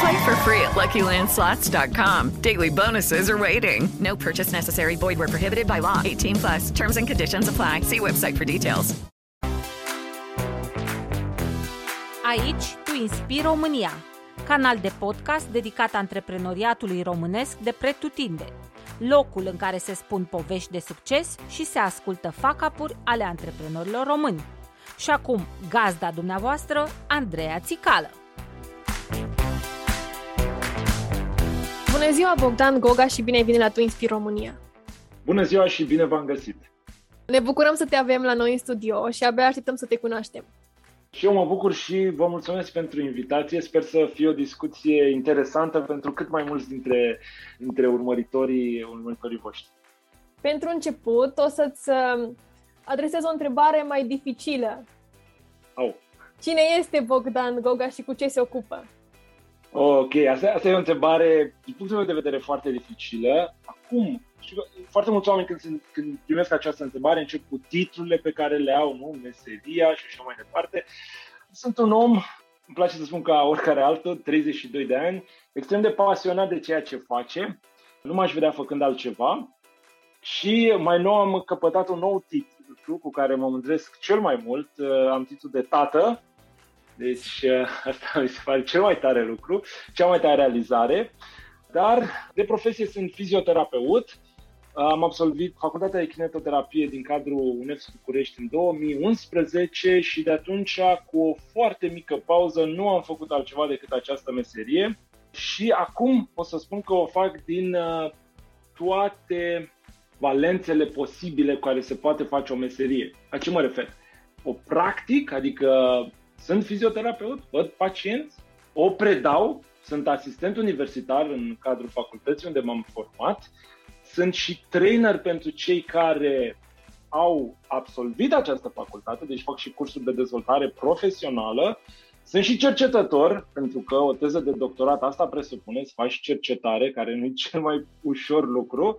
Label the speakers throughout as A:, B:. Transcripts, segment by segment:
A: Play for free at LuckyLandSlots.com. Daily bonuses are waiting. No purchase necessary. Void where prohibited by law. 18 plus. Terms and conditions apply. See website for details.
B: Aici tu inspiri România, canal de podcast dedicat antreprenoriatului românesc de pretutindeni, locul în care se spun povești de succes și se ascultă facapuri ale antreprenorilor români. Și acum, gazda dumneavoastră, Andreea Țicală.
C: Bună ziua, Bogdan Goga și bine ai venit la Tu Inspir România!
D: Bună ziua și bine v-am găsit!
C: Ne bucurăm să te avem la noi în studio și abia așteptăm să te cunoaștem.
D: Și eu mă bucur și vă mulțumesc pentru invitație. Sper să fie o discuție interesantă pentru cât mai mulți dintre, dintre urmăritorii, urmăritorii voștri.
C: Pentru început, o să-ți uh, adresez o întrebare mai dificilă.
D: Au.
C: Cine este Bogdan Goga și cu ce se ocupă?
D: Ok, asta, asta e o întrebare, din punctul meu de vedere, foarte dificilă. Acum, știu, foarte mulți oameni când, când primesc această întrebare încep cu titlurile pe care le au, nu? meseria și așa mai departe. Sunt un om, îmi place să spun ca oricare altul, 32 de ani, extrem de pasionat de ceea ce face, nu m-aș vedea făcând altceva și mai nou am căpătat un nou titlu cu care mă mândresc cel mai mult, am titlul de tată, deci asta mi se pare cel mai tare lucru, cea mai tare realizare. Dar de profesie sunt fizioterapeut. Am absolvit facultatea de kinetoterapie din cadrul UNEFS București în 2011 și de atunci, cu o foarte mică pauză, nu am făcut altceva decât această meserie. Și acum o să spun că o fac din toate valențele posibile cu care se poate face o meserie. La ce mă refer? O practic, adică sunt fizioterapeut, văd pacienți, o predau, sunt asistent universitar în cadrul facultății unde m-am format, sunt și trainer pentru cei care au absolvit această facultate, deci fac și cursuri de dezvoltare profesională, sunt și cercetător, pentru că o teză de doctorat asta presupune să faci cercetare, care nu e cel mai ușor lucru,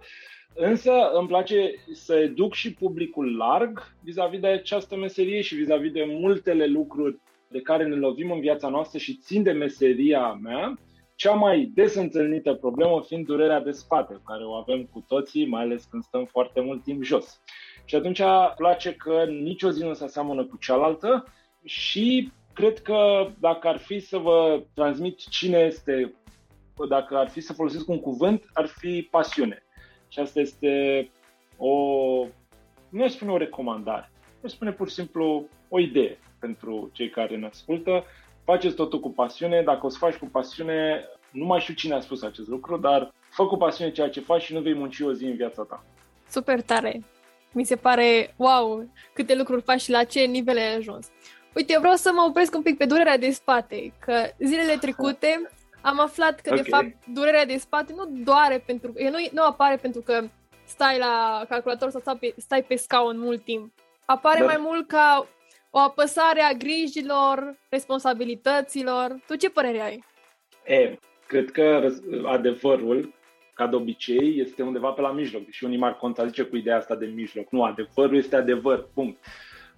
D: Însă îmi place să educ și publicul larg vis-a-vis de această meserie și vis-a-vis de multele lucruri de care ne lovim în viața noastră și țin de meseria mea, cea mai des întâlnită problemă fiind durerea de spate, care o avem cu toții, mai ales când stăm foarte mult timp jos. Și atunci place că nicio zi nu se aseamănă cu cealaltă și cred că dacă ar fi să vă transmit cine este, dacă ar fi să folosesc un cuvânt, ar fi pasiune. Și asta este o, nu spune o recomandare, nu spune pur și simplu o idee pentru cei care ne ascultă. Faceți totul cu pasiune, dacă o să faci cu pasiune, nu mai știu cine a spus acest lucru, dar fă cu pasiune ceea ce faci și nu vei munci o zi în viața ta.
C: Super tare! Mi se pare, wow, câte lucruri faci și la ce nivel ai ajuns. Uite, eu vreau să mă opresc un pic pe durerea de spate, că zilele trecute am aflat că, okay. de fapt, durerea de spate nu doare pentru că, nu, nu apare pentru că stai la calculator sau stai pe, stai pe scaun mult timp. Apare Dar... mai mult ca o apăsare a grijilor, responsabilităților. Tu ce părere ai?
D: E, cred că adevărul, ca de obicei, este undeva pe la mijloc. Și unii m-ar contrazice cu ideea asta de mijloc. Nu, adevărul este adevăr, punct.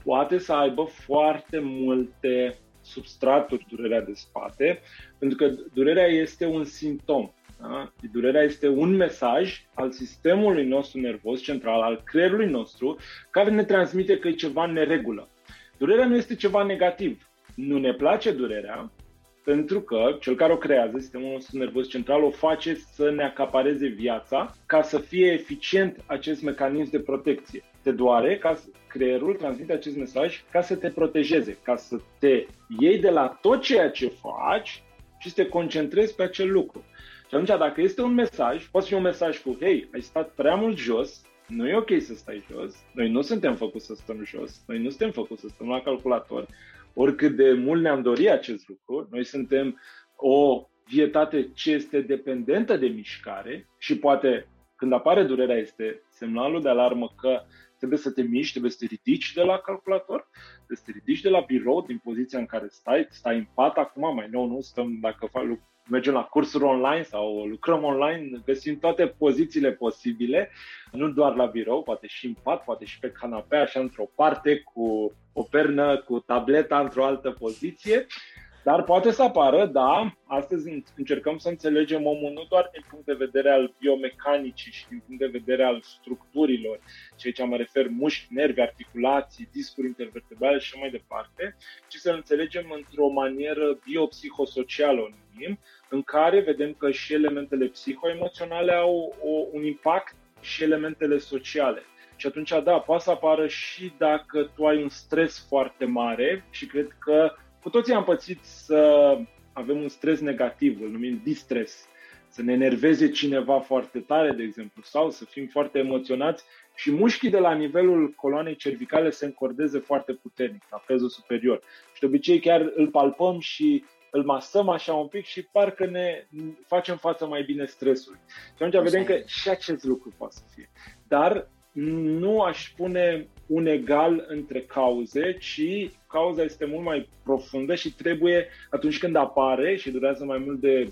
D: Poate să aibă foarte multe substraturi durerea de spate, pentru că durerea este un simptom. Da? Durerea este un mesaj al sistemului nostru nervos central, al creierului nostru, care ne transmite că e ceva în neregulă. Durerea nu este ceva negativ. Nu ne place durerea, pentru că cel care o creează, sistemul nostru nervos central, o face să ne acapareze viața ca să fie eficient acest mecanism de protecție. Te doare ca, creierul transmite acest mesaj ca să te protejeze, ca să te iei de la tot ceea ce faci și să te concentrezi pe acel lucru. Și atunci, dacă este un mesaj, poate fi un mesaj cu, hei, ai stat prea mult jos, nu e ok să stai jos, noi nu suntem făcuți să stăm jos, noi nu suntem făcuți să stăm la calculator, oricât de mult ne-am dorit acest lucru, noi suntem o vietate ce este dependentă de mișcare și poate când apare durerea este semnalul de alarmă că trebuie să te miști, trebuie să te ridici de la calculator, trebuie să te ridici de la birou din poziția în care stai, stai în pat acum, mai nou nu stăm dacă fac, mergem la cursuri online sau lucrăm online, găsim toate pozițiile posibile, nu doar la birou, poate și în pat, poate și pe canapea, așa într-o parte, cu o pernă, cu tableta într-o altă poziție dar poate să apară, da, astăzi încercăm să înțelegem omul nu doar din punct de vedere al biomecanicii și din punct de vedere al structurilor, ceea ce mă refer mușchi, nervi, articulații, discuri intervertebrale și mai departe, ci să înțelegem într-o manieră biopsihosocială, o numim, în care vedem că și elementele psihoemoționale au o, un impact și elementele sociale. Și atunci, da, poate să apară și dacă tu ai un stres foarte mare și cred că cu toții am pățit să avem un stres negativ, îl numim distres, să ne enerveze cineva foarte tare, de exemplu, sau să fim foarte emoționați și mușchii de la nivelul coloanei cervicale se încordeze foarte puternic, la prezul superior. Și de obicei chiar îl palpăm și îl masăm așa un pic și parcă ne facem față mai bine stresului. Și atunci vedem că și acest lucru poate să fie. Dar nu aș pune un egal între cauze, ci cauza este mult mai profundă și trebuie, atunci când apare și durează mai mult de 2-3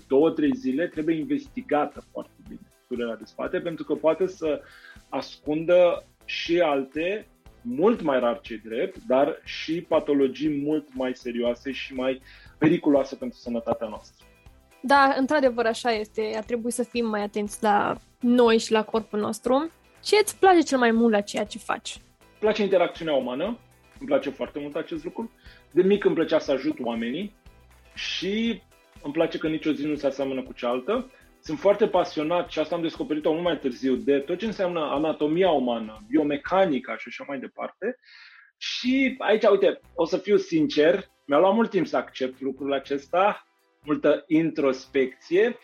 D: zile, trebuie investigată foarte bine durerea de spate, pentru că poate să ascundă și alte, mult mai rar ce drept, dar și patologii mult mai serioase și mai periculoase pentru sănătatea noastră.
C: Da, într-adevăr așa este. Ar trebui să fim mai atenți la noi și la corpul nostru. Ce îți place cel mai mult la ceea ce faci?
D: Îmi place interacțiunea umană, îmi place foarte mult acest lucru. De mic îmi plăcea să ajut oamenii și îmi place că nicio zi nu se aseamănă cu cealaltă. Sunt foarte pasionat și asta am descoperit-o mult mai târziu de tot ce înseamnă anatomia umană, biomecanica și așa mai departe. Și aici, uite, o să fiu sincer, mi-a luat mult timp să accept lucrul acesta, multă introspecție,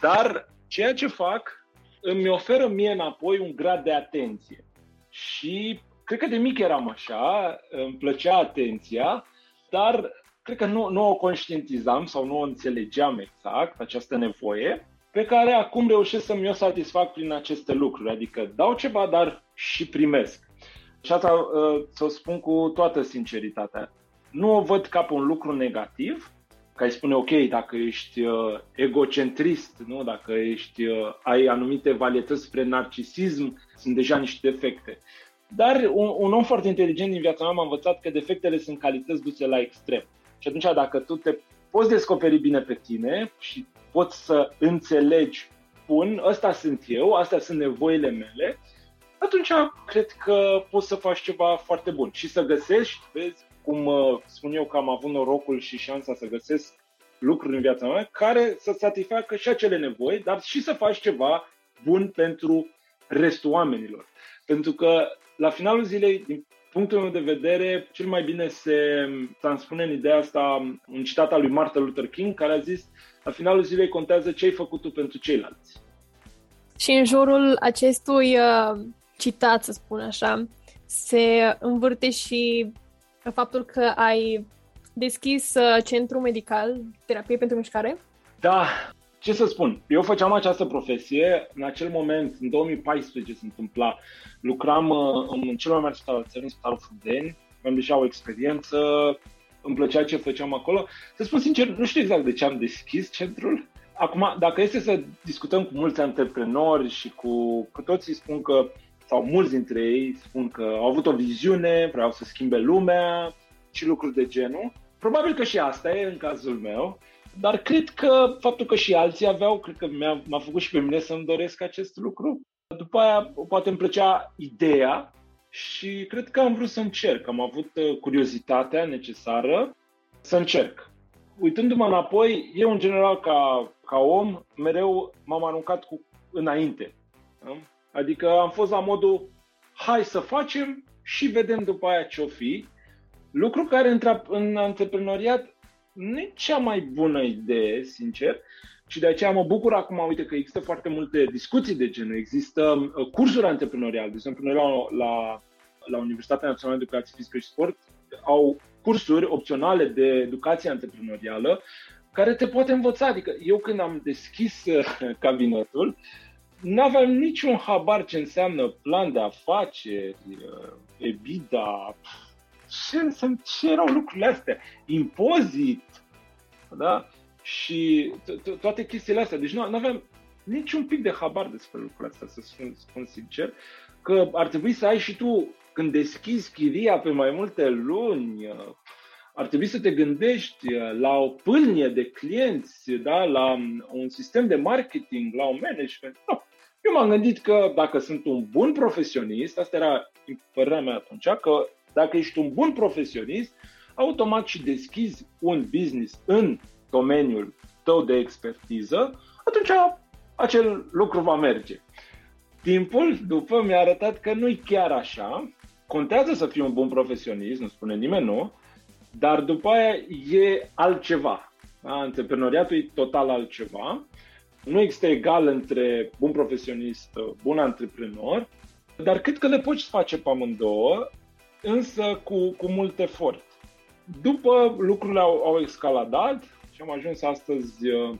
D: dar ceea ce fac îmi oferă mie înapoi un grad de atenție. Și cred că de mic eram așa, îmi plăcea atenția, dar cred că nu, nu o conștientizam sau nu o înțelegeam exact, această nevoie, pe care acum reușesc să-mi o satisfac prin aceste lucruri. Adică dau ceva, dar și primesc. Și asta uh, să o spun cu toată sinceritatea. Nu o văd ca pe un lucru negativ, că ai spune, ok, dacă ești uh, egocentrist, nu? dacă ești, uh, ai anumite varietăți spre narcisism, sunt deja niște defecte. Dar un, un om foarte inteligent din viața mea m-a învățat că defectele sunt calități duse la extrem. Și atunci dacă tu te poți descoperi bine pe tine și poți să înțelegi, bun, ăsta sunt eu, astea sunt nevoile mele, atunci cred că poți să faci ceva foarte bun și să găsești, vezi, cum uh, spun eu că am avut norocul și șansa să găsesc lucruri în viața mea care să satisfacă și acele nevoi, dar și să faci ceva bun pentru restul oamenilor. Pentru că la finalul zilei, din punctul meu de vedere, cel mai bine se transpune în ideea asta un citat al lui Martin Luther King, care a zis la finalul zilei contează ce ai făcut tu pentru ceilalți.
C: Și în jurul acestui uh, citat, să spun așa, se învârte și faptul că ai deschis uh, centru medical, terapie pentru mișcare?
D: Da, ce să spun, eu făceam această profesie, în acel moment, în 2014 se întâmpla, lucram uh, în cel mai mare spital al țării, în Spitalul Fudeni, am deja o experiență, îmi plăcea ce făceam acolo. Să spun sincer, nu știu exact de ce am deschis centrul. Acum, dacă este să discutăm cu mulți antreprenori și cu, cu toții spun că sau mulți dintre ei spun că au avut o viziune, vreau să schimbe lumea și lucruri de genul. Probabil că și asta e în cazul meu, dar cred că faptul că și alții aveau, cred că mi-a, m-a făcut și pe mine să-mi doresc acest lucru. După aia, poate îmi plăcea ideea și cred că am vrut să încerc. Am avut uh, curiozitatea necesară să încerc. Uitându-mă înapoi, eu în general ca, ca om mereu m-am aruncat cu înainte. Adică am fost la modul, hai să facem și vedem după aia ce-o fi. Lucru care în antreprenoriat nu e cea mai bună idee, sincer, și de aceea mă bucur acum, uite, că există foarte multe discuții de genul. Există uh, cursuri antreprenoriale. De exemplu, noi la, la, la Universitatea Națională de Educație Fizică și Sport au cursuri opționale de educație antreprenorială care te poate învăța. Adică eu când am deschis uh, cabinetul, nu aveam niciun habar ce înseamnă plan de afaceri, uh, EBITDA, ce, ce erau lucrurile astea, impozit, da? Și toate chestiile astea. Deci nu aveam niciun pic de habar despre lucrurile astea, să spun, spun sincer, că ar trebui să ai și tu, când deschizi chiria pe mai multe luni, uh, ar trebui să te gândești uh, la o pâlnie de clienți, da? la um, un sistem de marketing, la un management. No. Eu m-am gândit că dacă sunt un bun profesionist, asta era părerea mea atunci, că dacă ești un bun profesionist, automat și deschizi un business în domeniul tău de expertiză, atunci acel lucru va merge. Timpul după mi-a arătat că nu-i chiar așa, contează să fii un bun profesionist, nu spune nimeni nu, dar după aia e altceva. Da? Antreprenoriatul e total altceva. Nu există egal între bun profesionist, bun antreprenor, dar cred că le poți face pe amândouă, însă cu, cu mult efort. După lucrurile au, au escaladat și am ajuns astăzi uh,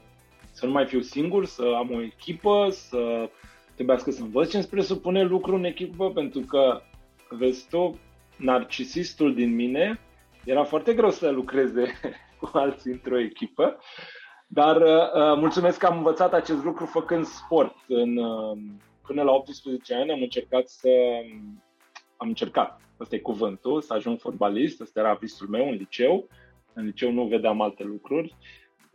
D: să nu mai fiu singur, să am o echipă, să trebuiască să învăț ce îmi presupune lucru în echipă, pentru că, vezi tu, narcisistul din mine era foarte greu să lucreze cu alții într-o echipă, dar uh, uh, mulțumesc că am învățat acest lucru făcând sport. În, uh, până la 18 ani am încercat să... Am încercat, ăsta e cuvântul, să ajung fotbalist, ăsta era visul meu în liceu. În liceu nu vedeam alte lucruri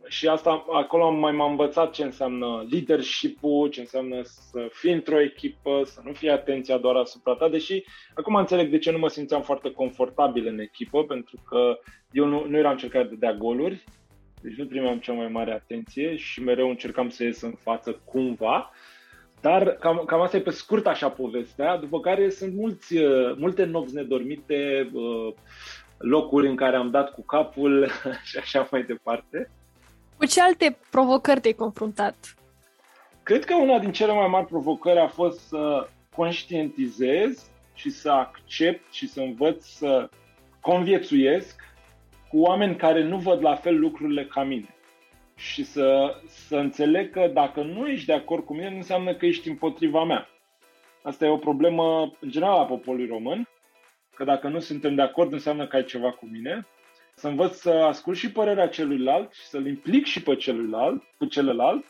D: și asta acolo am mai m-am învățat ce înseamnă leadership-ul, ce înseamnă să fii într-o echipă, să nu fie atenția doar asupra ta, deși acum înțeleg de ce nu mă simțeam foarte confortabil în echipă, pentru că eu nu, nu eram cel care dădea goluri, deci nu primeam cea mai mare atenție și mereu încercam să ies în față cumva. Dar cam, cam asta e pe scurt așa povestea, după care sunt mulți, multe nopți nedormite, locuri în care am dat cu capul și așa mai departe.
C: Cu ce alte provocări te-ai confruntat?
D: Cred că una din cele mai mari provocări a fost să conștientizez și să accept și să învăț să conviețuiesc cu oameni care nu văd la fel lucrurile ca mine. Și să, să înțeleg că dacă nu ești de acord cu mine, nu înseamnă că ești împotriva mea. Asta e o problemă în general a poporului român, că dacă nu suntem de acord, înseamnă că ai ceva cu mine să învăț să ascult și părerea celuilalt și să-l implic și pe celuilalt, pe celălalt,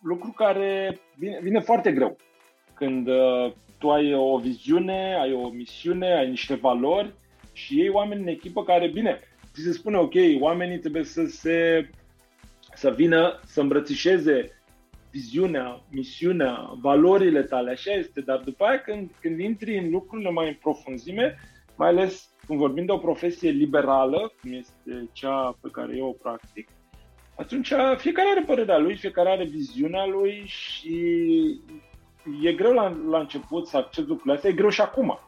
D: lucru care vine, vine foarte greu. Când uh, tu ai o viziune, ai o misiune, ai niște valori și ei oameni în echipă care, bine, ți se spune, ok, oamenii trebuie să se să vină să îmbrățișeze viziunea, misiunea, valorile tale, așa este, dar după aia când, când intri în lucrurile mai în profunzime, mai ales când vorbim de o profesie liberală, cum este cea pe care eu o practic, atunci fiecare are părerea lui, fiecare are viziunea lui și e greu la, la început să accept lucrurile astea, e greu și acum,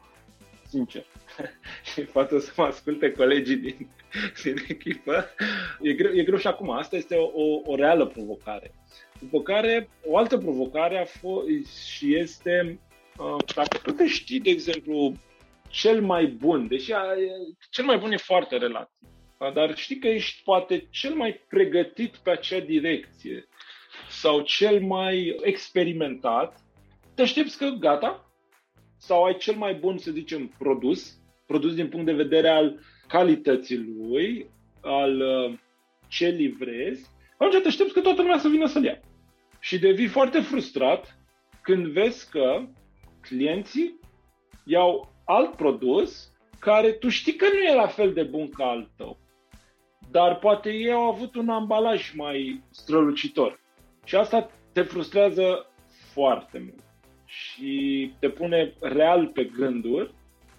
D: sincer. și poate să mă asculte colegii din, din echipă. E greu, e greu și acum, asta este o, o, o reală provocare. După care, o altă provocare a fost și este, uh, dacă tu te știi, de exemplu, cel mai bun, deși cel mai bun e foarte relativ, dar știi că ești poate cel mai pregătit pe acea direcție sau cel mai experimentat, te aștepți că gata, sau ai cel mai bun, să zicem, produs, produs din punct de vedere al calității lui, al uh, ce livrezi, atunci te aștepți că toată lumea să vină să-l ia. Și devii foarte frustrat când vezi că clienții iau alt produs care tu știi că nu e la fel de bun ca al tău, dar poate ei au avut un ambalaj mai strălucitor. Și asta te frustrează foarte mult și te pune real pe gânduri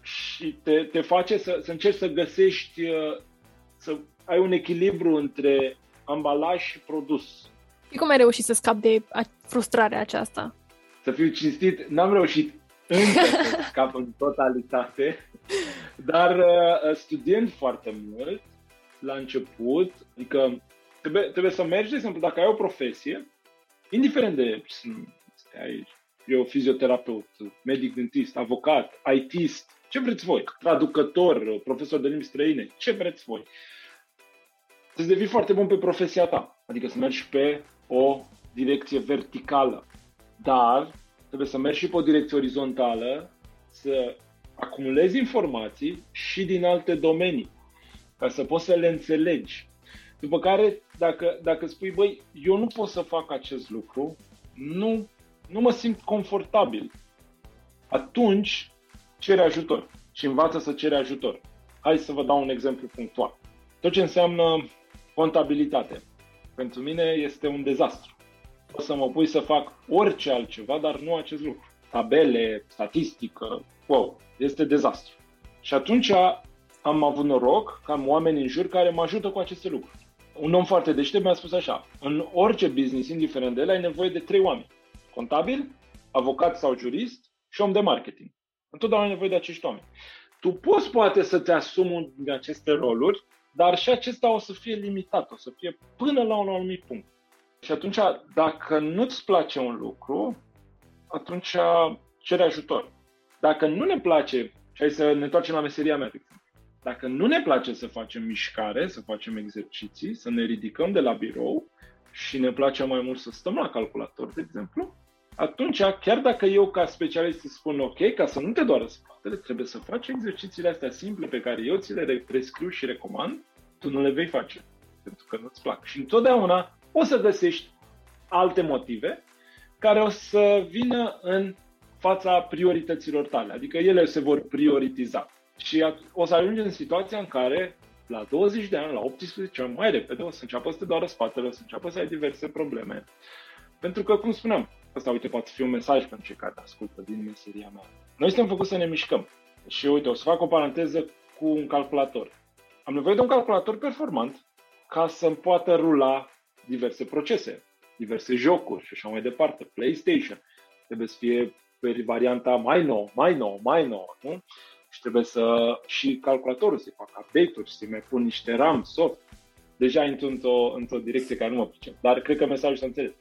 D: și te, te face să, să încerci să găsești, uh, să ai un echilibru între ambalaj și produs.
C: Și cum ai reușit să scapi de frustrarea aceasta?
D: Să fiu cinstit, n-am reușit încă să scap în totalitate, Dar uh, studiind foarte mult, la început, adică trebuie, trebuie să mergi, de exemplu, dacă ai o profesie, indiferent de ai, eu fizioterapeut, medic dentist, avocat, ITist, ce vreți voi, traducător, profesor de limbi străine, ce vreți voi. Să devii foarte bun pe profesia ta, adică să mergi pe o direcție verticală, dar trebuie să mergi și pe o direcție orizontală, să acumulezi informații și din alte domenii, ca să poți să le înțelegi. După care, dacă, dacă spui, băi, eu nu pot să fac acest lucru, nu, nu mă simt confortabil, atunci cere ajutor și învață să cere ajutor. Hai să vă dau un exemplu punctual. Tot ce înseamnă contabilitate, pentru mine este un dezastru. O să mă pui să fac orice altceva, dar nu acest lucru. Tabele, statistică, wow, este dezastru. Și atunci am avut noroc că am oameni în jur care mă ajută cu aceste lucruri. Un om foarte deștept mi-a spus așa, în orice business, indiferent de el, ai nevoie de trei oameni. Contabil, avocat sau jurist și om de marketing. Întotdeauna ai nevoie de acești oameni. Tu poți poate să te asumi din aceste roluri, dar și acesta o să fie limitat, o să fie până la un anumit punct. Și atunci, dacă nu-ți place un lucru, atunci cere ajutor. Dacă nu ne place, și hai să ne întoarcem la meseria mea, de exemplu. Dacă nu ne place să facem mișcare, să facem exerciții, să ne ridicăm de la birou și ne place mai mult să stăm la calculator, de exemplu, atunci, chiar dacă eu ca specialist îți spun ok, ca să nu te doară spatele, trebuie să faci exercițiile astea simple pe care eu ți le prescriu și recomand, tu nu le vei face, pentru că nu-ți plac. Și întotdeauna o să găsești alte motive care o să vină în fața priorităților tale, adică ele se vor prioritiza. Și o să ajungi în situația în care la 20 de ani, la 18 ani, mai repede, o să înceapă să te doară spatele, o să înceapă să ai diverse probleme. Pentru că, cum spuneam, asta, uite, poate fi un mesaj pentru cei care ascultă din meseria mea. Noi suntem făcuți să ne mișcăm. Și uite, o să fac o paranteză cu un calculator. Am nevoie de un calculator performant ca să-mi poată rula diverse procese, diverse jocuri și așa mai departe, PlayStation. Trebuie să fie pe varianta mai nouă, mai nouă, mai nouă, nu? Și trebuie să și calculatorul să facă update-uri, să mai pun niște RAM, soft. Deja intru într-o, într-o direcție care nu mă pricep, dar cred că mesajul s-a înțeles.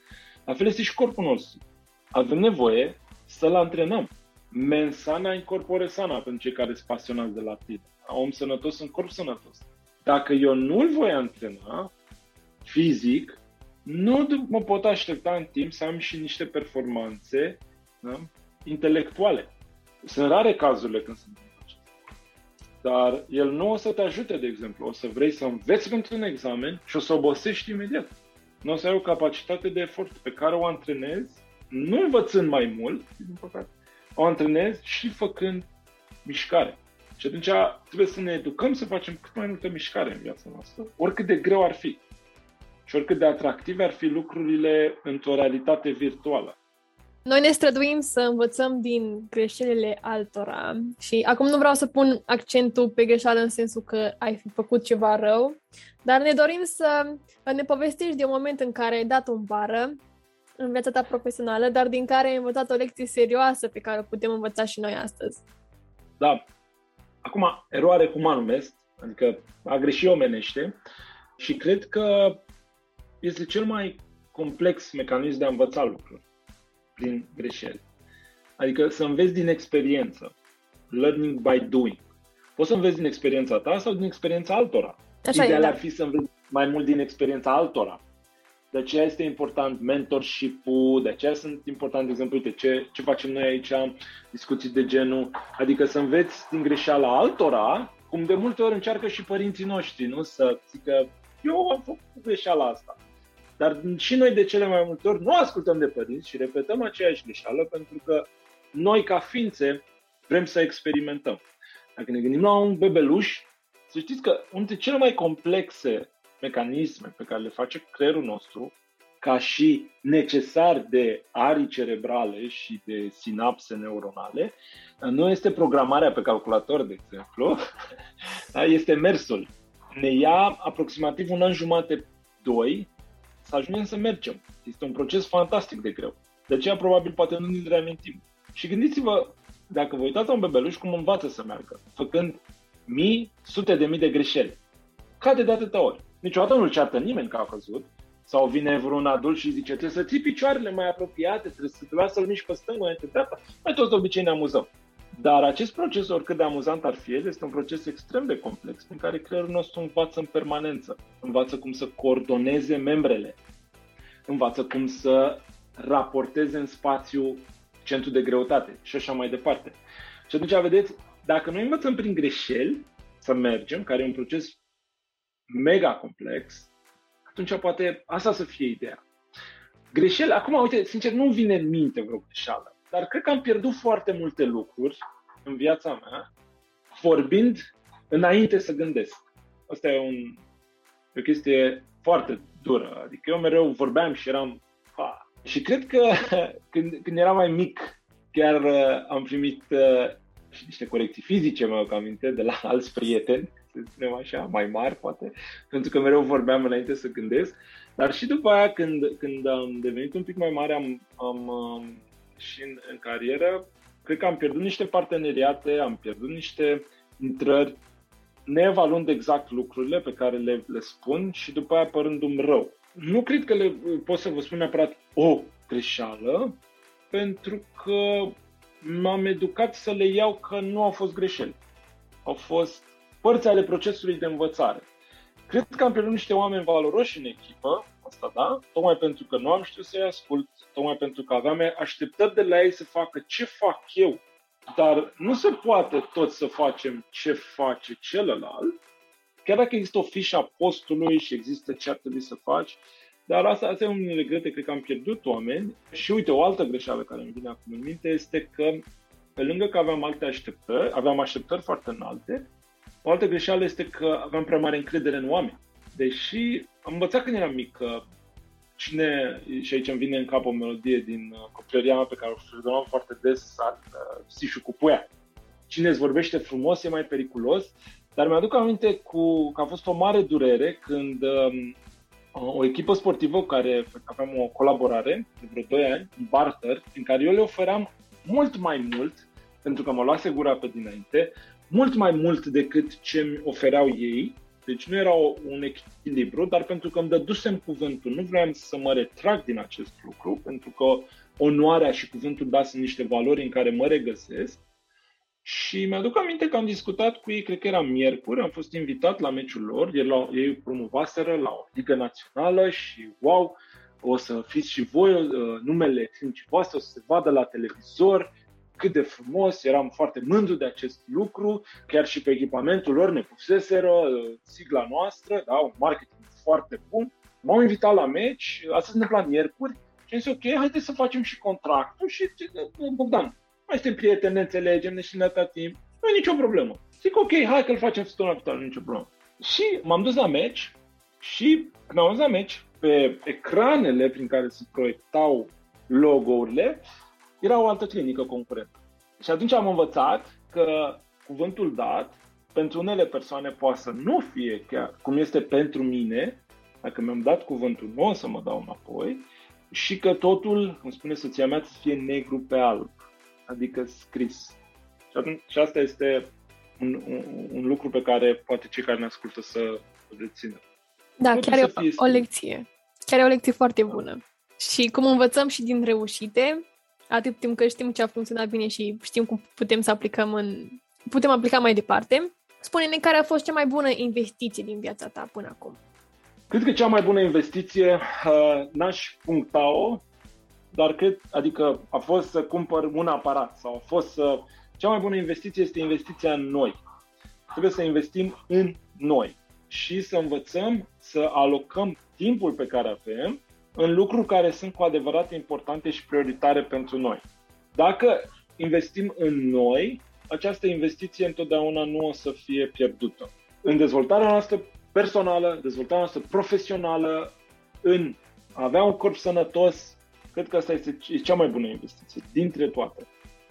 D: La fel este și corpul nostru. Avem nevoie să-l antrenăm. Mensana incorpore sana pentru cei care sunt pasionați de la tine. Om sănătos în corp sănătos. Dacă eu nu-l voi antrena fizic, nu mă pot aștepta în timp să am și niște performanțe da? intelectuale. Sunt rare cazurile când sunt dar el nu o să te ajute, de exemplu. O să vrei să înveți pentru un examen și o să obosești imediat. Nu o să ai o capacitate de efort pe care o antrenezi, nu învățând mai mult, din păcate, o antrenezi și făcând mișcare. Și atunci trebuie să ne educăm să facem cât mai multă mișcare în viața noastră, oricât de greu ar fi. Și oricât de atractive ar fi lucrurile într-o realitate virtuală.
C: Noi ne străduim să învățăm din greșelile altora și acum nu vreau să pun accentul pe greșeală în sensul că ai fi făcut ceva rău, dar ne dorim să ne povestești de un moment în care ai dat un bară în viața ta profesională, dar din care ai învățat o lecție serioasă pe care o putem învăța și noi astăzi.
D: Da. Acum, eroare cum numesc, adică a greși omenește și cred că este cel mai complex mecanism de a învăța lucruri prin greșeli. Adică să înveți din experiență. Learning by doing. Poți să înveți din experiența ta sau din experiența altora. Așa Ideal e, da. ar fi să înveți mai mult din experiența altora. De aceea este important mentorship-ul, de aceea sunt important, de exemplu, uite, ce, ce facem noi aici, discuții de genul, adică să înveți din greșeala altora, cum de multe ori încearcă și părinții noștri, nu? Să zică, eu am făcut greșeala asta. Dar și noi de cele mai multe ori nu ascultăm de părinți și repetăm aceeași greșeală pentru că noi ca ființe vrem să experimentăm. Dacă ne gândim la un bebeluș, să știți că unul dintre cele mai complexe mecanisme pe care le face creierul nostru, ca și necesar de arii cerebrale și de sinapse neuronale, nu este programarea pe calculator, de exemplu, da, este mersul. Ne ia aproximativ un an jumate, doi, să ajungem să mergem. Este un proces fantastic de greu. De aceea, probabil, poate nu ne reamintim. Și gândiți-vă dacă vă uitați la un bebeluș cum învață să meargă, făcând mii, sute de mii de greșeli. Cade de atâtea ori. Niciodată nu-l ceartă nimeni că a căzut, sau vine vreun adult și zice trebuie să ții picioarele mai apropiate, trebuie să trebuie să-l miști pe stângă, înainte dreapta. Noi toți de obicei ne amuzăm. Dar acest proces, oricât de amuzant ar fi el, este un proces extrem de complex, în care creierul nostru învață în permanență. Învață cum să coordoneze membrele. Învață cum să raporteze în spațiu centru de greutate și așa mai departe. Și atunci, vedeți, dacă noi învățăm prin greșeli să mergem, care e un proces mega complex, atunci poate asta să fie ideea. Greșeli, acum, uite, sincer, nu vine în minte vreo greșeală, dar cred că am pierdut foarte multe lucruri în viața mea, vorbind înainte să gândesc. Asta e un, e o chestie foarte dură. Adică eu mereu vorbeam și eram... Pa. Și cred că când, când eram mai mic, chiar uh, am primit uh, și niște corecții fizice, mă am aminte, de la alți prieteni, să spunem așa, mai mari, poate, pentru că mereu vorbeam înainte să gândesc. Dar și după aia, când, când am devenit un pic mai mare, am, am, am și în, în carieră, cred că am pierdut niște parteneriate, am pierdut niște intrări, neevaluând exact lucrurile pe care le, le spun și după aia părându-mi rău. Nu cred că le pot să vă spun neapărat o greșeală, pentru că m-am educat să le iau că nu au fost greșeli. Au fost părți ale procesului de învățare. Cred că am pierdut niște oameni valoroși în echipă, asta da, tocmai pentru că nu am știut să-i ascult, tocmai pentru că aveam așteptări de la ei să facă ce fac eu, dar nu se poate tot să facem ce face celălalt, chiar dacă există o fișă a postului și există ce ar trebui să faci, dar asta, asta e un regrete, cred că am pierdut oameni. Și uite, o altă greșeală care îmi vine acum în minte este că, pe lângă că aveam alte așteptări, aveam așteptări foarte înalte, o altă greșeală este că aveam prea mare încredere în oameni. Deși am învățat când eram mic că cine, și aici îmi vine în cap o melodie din uh, copilăria mea pe care o fredonam foarte des, uh, Sișu cu puia. Cine îți vorbește frumos e mai periculos, dar mi-aduc aminte cu, că a fost o mare durere când um, o echipă sportivă cu care aveam o colaborare de vreo 2 ani, un barter, în care eu le ofeream mult mai mult, pentru că mă luase gura pe dinainte, mult mai mult decât ce mi ofereau ei, deci nu era un echilibru, dar pentru că îmi dădusem cuvântul, nu vreau să mă retrag din acest lucru, pentru că onoarea și cuvântul da sunt niște valori în care mă regăsesc. Și mi-aduc aminte că am discutat cu ei, cred că era miercuri, am fost invitat la meciul lor, ei, la, ei promovaseră la o ligă națională și wow, o să fiți și voi, uh, numele clinicii voastre o să se vadă la televizor, cât de frumos, eram foarte mândru de acest lucru, chiar și pe echipamentul lor ne puseseră uh, sigla noastră, da, un marketing foarte bun. M-au invitat la meci, asta se întâmpla miercuri și am zis, ok, haideți să facem și contractul și, uh, Bogdan, mai suntem prieteni, ne înțelegem, ne știm de timp, nu e nicio problemă. Zic, ok, hai că-l facem săptămâna viitoare, nicio problemă. Și m-am dus la meci și când am dus la meci, pe ecranele prin care se proiectau logourile, era o altă clinică concurentă. Și atunci am învățat că cuvântul dat pentru unele persoane poate să nu fie chiar cum este pentru mine, dacă mi-am dat cuvântul, nu o să mă dau înapoi, și că totul, cum spune soția mea, să fie negru pe alb, adică scris. Și, atunci, și asta este un, un, un lucru pe care poate cei care ne ascultă să rețină.
C: Da, Totul chiar e o, o lecție. Chiar e o lecție foarte bună. Și cum învățăm și din reușite, atât timp cât știm ce a funcționat bine și știm cum putem să aplicăm în... putem aplica mai departe. Spune-ne care a fost cea mai bună investiție din viața ta până acum.
D: Cred că cea mai bună investiție, uh, n-aș puncta-o, dar cred, adică a fost să cumpăr un aparat sau a fost să... Cea mai bună investiție este investiția în noi. Trebuie să investim în noi și să învățăm să alocăm timpul pe care avem în lucruri care sunt cu adevărat importante și prioritare pentru noi. Dacă investim în noi, această investiție întotdeauna nu o să fie pierdută. În dezvoltarea noastră personală, dezvoltarea noastră profesională, în a avea un corp sănătos, cred că asta este cea mai bună investiție dintre toate.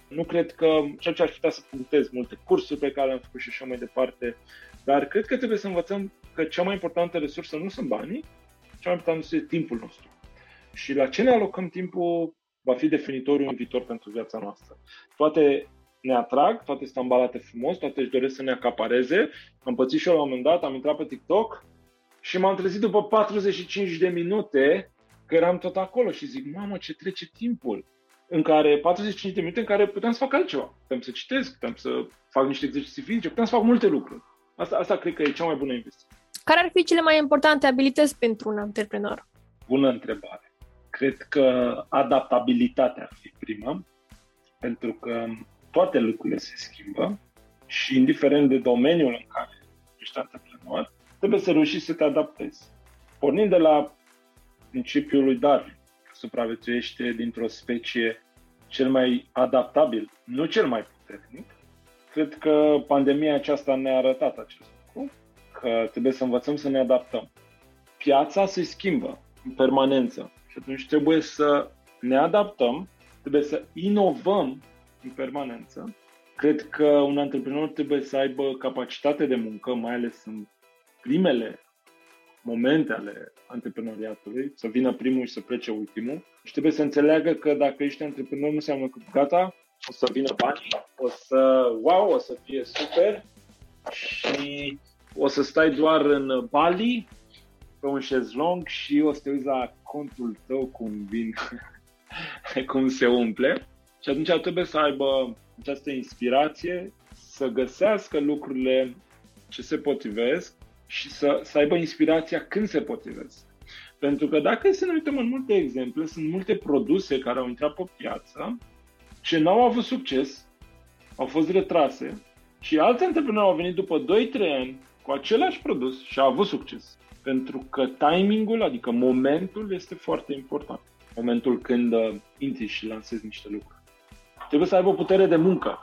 D: Nu cred că, ceea ce aș putea să punctez multe cursuri pe care le-am făcut și așa mai departe, dar cred că trebuie să învățăm că cea mai importantă resursă nu sunt banii, cea mai importantă este timpul nostru. Și la ce ne alocăm timpul va fi definitoriu în viitor pentru viața noastră. Toate ne atrag, toate sunt ambalate frumos, toate își doresc să ne acapareze. Am pățit și eu la un moment dat, am intrat pe TikTok și m-am trezit după 45 de minute că eram tot acolo și zic, mamă, ce trece timpul în care 45 de minute în care puteam să fac altceva. Puteam să citesc, puteam să fac niște exerciții fizice, puteam să fac multe lucruri. Asta, asta cred că e cea mai bună investiție.
C: Care ar fi cele mai importante abilități pentru un antreprenor?
D: Bună întrebare. Cred că adaptabilitatea ar fi prima, pentru că toate lucrurile se schimbă și indiferent de domeniul în care ești antreprenor, trebuie să reușești să te adaptezi. Pornind de la principiul lui Darwin, supraviețuiește dintr-o specie cel mai adaptabil, nu cel mai puternic, cred că pandemia aceasta ne-a arătat acest lucru, că trebuie să învățăm să ne adaptăm. Piața se schimbă în permanență și atunci trebuie să ne adaptăm, trebuie să inovăm în permanență. Cred că un antreprenor trebuie să aibă capacitate de muncă, mai ales în primele momente ale antreprenoriatului, să vină primul și să plece ultimul. Și trebuie să înțeleagă că dacă ești antreprenor nu înseamnă că gata, o să vină bani, o să, wow, o să fie super și o să stai doar în Bali pe un șezlong și o să te uiți la contul tău cum vin, cum se umple. Și atunci trebuie să aibă această inspirație, să găsească lucrurile ce se potrivesc și să, să aibă inspirația când se potrivesc. Pentru că dacă să ne uităm în multe exemple, sunt multe produse care au intrat pe piață ce n-au avut succes, au fost retrase și alți antreprenori au venit după 2-3 ani cu același produs și au avut succes. Pentru că timingul, adică momentul, este foarte important. Momentul când uh, intri și lansezi niște lucruri. Trebuie să aibă putere de muncă.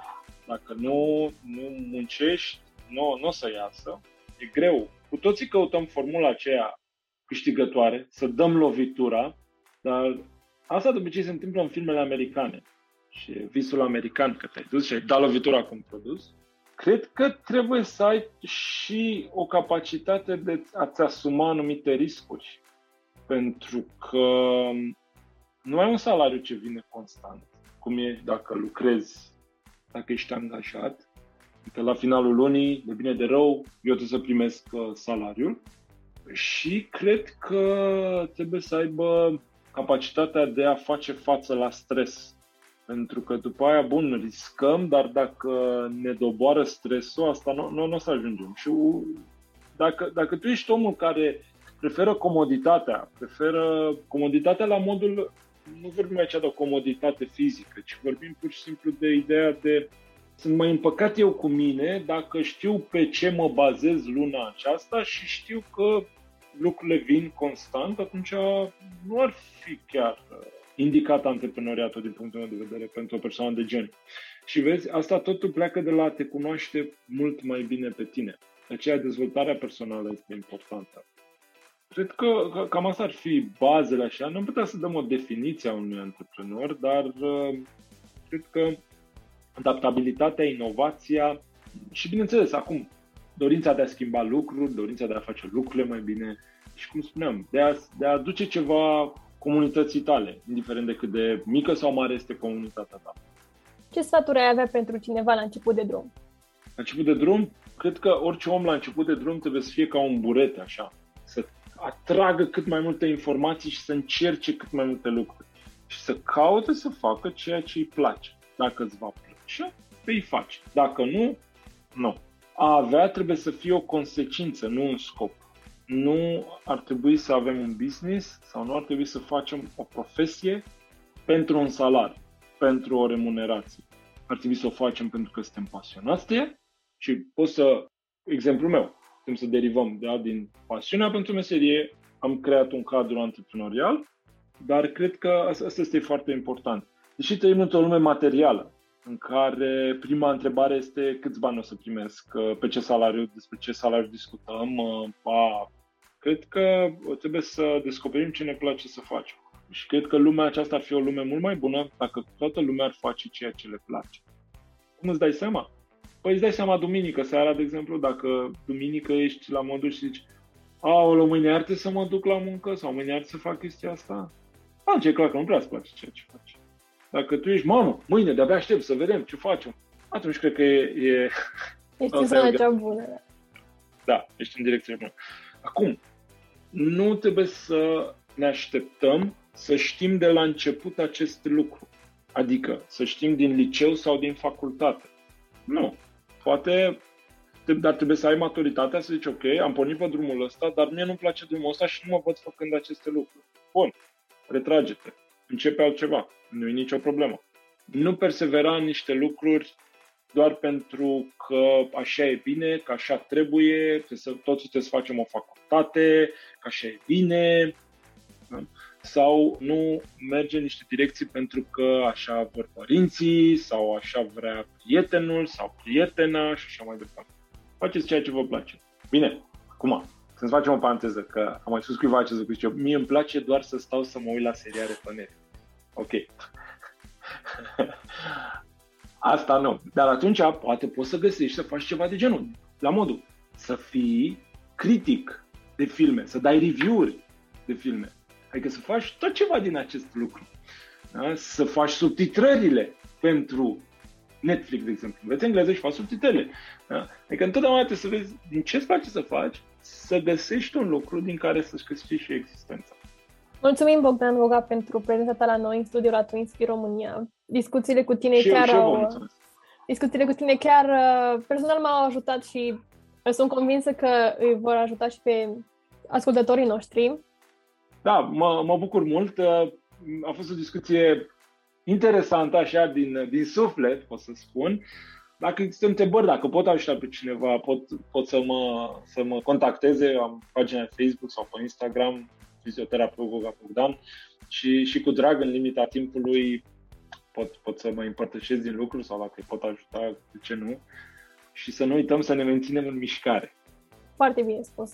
D: Dacă nu, nu muncești, nu, nu o să iasă. E greu. Cu toții căutăm formula aceea câștigătoare, să dăm lovitura, dar asta de obicei se întâmplă în filmele americane. Și visul american, că te-ai dus și ai dat lovitura cu un produs. Cred că trebuie să ai și o capacitate de a-ți asuma anumite riscuri. Pentru că nu ai un salariu ce vine constant, cum e dacă lucrezi, dacă ești angajat. Că la finalul lunii, de bine de rău, eu trebuie să primesc uh, salariul și cred că trebuie să aibă capacitatea de a face față la stres. Pentru că după aia, bun, riscăm, dar dacă ne doboară stresul, asta nu, nu, nu o să ajungem. Și dacă, dacă tu ești omul care preferă comoditatea, preferă comoditatea la modul, nu vorbim aici de o comoditate fizică, ci vorbim pur și simplu de ideea de sunt mai împăcat eu cu mine dacă știu pe ce mă bazez luna aceasta și știu că lucrurile vin constant, atunci nu ar fi chiar uh, indicat antreprenoriatul din punctul meu de vedere pentru o persoană de gen. Și vezi, asta totul pleacă de la a te cunoaște mult mai bine pe tine. De aceea dezvoltarea personală este importantă. Cred că cam asta ar fi bazele așa. Nu am putea să dăm o definiție a unui antreprenor, dar uh, cred că adaptabilitatea, inovația și, bineînțeles, acum, dorința de a schimba lucruri, dorința de a face lucrurile mai bine și, cum spuneam, de a, de a aduce ceva comunității tale, indiferent de cât de mică sau mare este comunitatea ta.
C: Ce sfaturi ai avea pentru cineva la început de drum?
D: La început de drum, cred că orice om la început de drum trebuie să fie ca un burete, așa, să atragă cât mai multe informații și să încerce cât mai multe lucruri și să caute să facă ceea ce îi place. Dacă îți va plăcea, îi faci. Dacă nu, nu. A avea trebuie să fie o consecință, nu un scop. Nu ar trebui să avem un business sau nu ar trebui să facem o profesie pentru un salariu, pentru o remunerație. Ar trebui să o facem pentru că suntem pasionați de ea și pot să, exemplul meu, putem să derivăm da, din pasiunea pentru meserie, am creat un cadru antreprenorial, dar cred că asta este foarte important. Deși trăim într-o lume materială, în care prima întrebare este câți bani o să primesc, pe ce salariu, despre ce salariu discutăm. A, cred că trebuie să descoperim ce ne place să facem. Și cred că lumea aceasta ar fi o lume mult mai bună dacă toată lumea ar face ceea ce le place. Cum îți dai seama? Păi îți dai seama duminică, seara, de exemplu, dacă duminică ești la modul și zici Aoleu, mâine ar să mă duc la muncă sau mâine ar să fac chestia asta? Atunci e clar că nu prea îți place ceea ce faci. Dacă tu ești, mamă, mâine de-abia aștept să vedem ce facem. atunci cred că e... e
C: ești în zona cea bună.
D: Da, ești în direcția bună. Acum, nu trebuie să ne așteptăm să știm de la început acest lucru. Adică să știm din liceu sau din facultate. Nu. Poate dar trebuie să ai maturitatea să zici, ok, am pornit pe drumul ăsta, dar mie nu-mi place drumul ăsta și nu mă văd făcând aceste lucruri. Bun, retrage-te, începe altceva, nu e nicio problemă. Nu persevera în niște lucruri doar pentru că așa e bine, că așa trebuie, că să, toți trebuie să facem o facultate, că așa e bine, da? sau nu merge în niște direcții pentru că așa vor părinții, sau așa vrea prietenul sau prietena și așa mai departe. Faceți ceea ce vă place. Bine, acum, să-ți facem o paranteză, că am mai spus cuiva acest lucru, zice, mie îmi place doar să stau să mă uit la seriale pe net. Ok. Asta nu. Dar atunci poate poți să găsești să faci ceva de genul. La modul să fii critic de filme, să dai review-uri de filme. Adică să faci tot ceva din acest lucru. Da? Să faci subtitrările pentru Netflix, de exemplu. Înveți engleză și faci subtitrele. Da? Adică întotdeauna trebuie să vezi din ce îți place să faci, să găsești un lucru din care să-și câștigi și existența.
C: Mulțumim, Bogdan Voga, pentru prezența ta la noi în studiul la Twinspire România. Discuțiile cu tine
D: și
C: chiar
D: eu,
C: au... Discuțiile cu tine chiar uh, personal m-au ajutat și sunt convinsă că îi vor ajuta și pe ascultătorii noștri.
D: Da, mă, mă bucur mult. Uh, a fost o discuție interesantă, așa, din, din suflet, pot să spun. Dacă există întrebări, dacă pot ajuta pe cineva, pot, pot să, mă, să mă contacteze, am pagina Facebook sau pe Instagram, fizioterapeut Goga Bogdan și, și cu drag în limita timpului pot, pot să mă împărtășesc din lucruri sau dacă îi pot ajuta, de ce nu. Și să nu uităm să ne menținem în mișcare.
C: Foarte bine spus.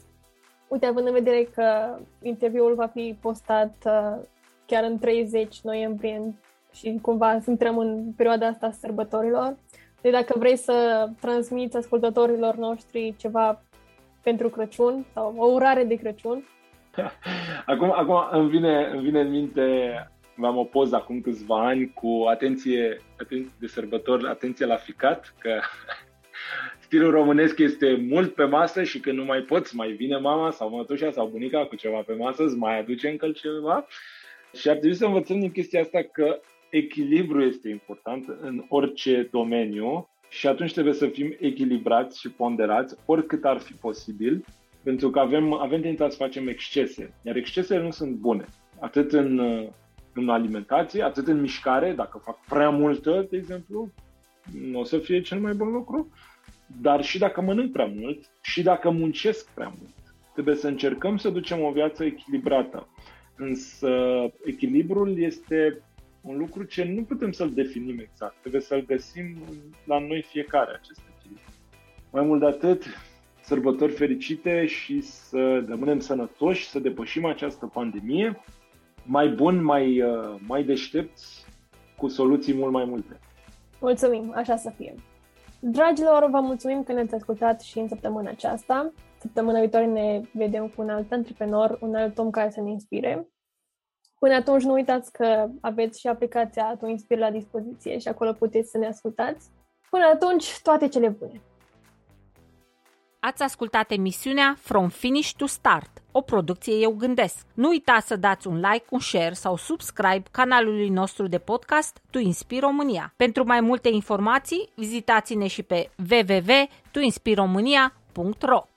C: Uite, având în vedere că interviul va fi postat uh, chiar în 30 noiembrie și cumva intrăm în perioada asta a sărbătorilor, deci dacă vrei să transmiți ascultătorilor noștri ceva pentru Crăciun sau o urare de Crăciun,
D: acum, acum îmi, vine, îmi vine în minte, am o poză acum câțiva ani cu atenție, atenție de sărbători, atenție la ficat, că stilul românesc este mult pe masă și când nu mai poți, mai vine mama sau mătușa sau bunica cu ceva pe masă, îți mai aduce încă ceva. Și ar trebui să învățăm din chestia asta că echilibru este important în orice domeniu și atunci trebuie să fim echilibrați și ponderați oricât ar fi posibil pentru că avem, avem tendința să facem excese, iar excesele nu sunt bune, atât în, în alimentație, atât în mișcare, dacă fac prea multă, de exemplu, nu o să fie cel mai bun lucru, dar și dacă mănânc prea mult și dacă muncesc prea mult. Trebuie să încercăm să ducem o viață echilibrată. Însă echilibrul este un lucru ce nu putem să-l definim exact. Trebuie să-l găsim la noi fiecare, acest echilibru. Mai mult de atât, sărbători fericite și să rămânem sănătoși, să depășim această pandemie mai bun, mai, uh, mai deștepți, cu soluții mult mai multe.
C: Mulțumim, așa să fie. Dragilor, vă mulțumim că ne-ați ascultat și în săptămâna aceasta. Săptămâna viitoare ne vedem cu un alt antreprenor, un alt om care să ne inspire. Până atunci nu uitați că aveți și aplicația Tu Inspir la dispoziție și acolo puteți să ne ascultați. Până atunci, toate cele bune!
B: Ați ascultat emisiunea From Finish to Start, o producție Eu Gândesc. Nu uitați să dați un like, un share sau subscribe canalului nostru de podcast Tu Inspir România. Pentru mai multe informații, vizitați-ne și pe www.tuinspiromânia.ro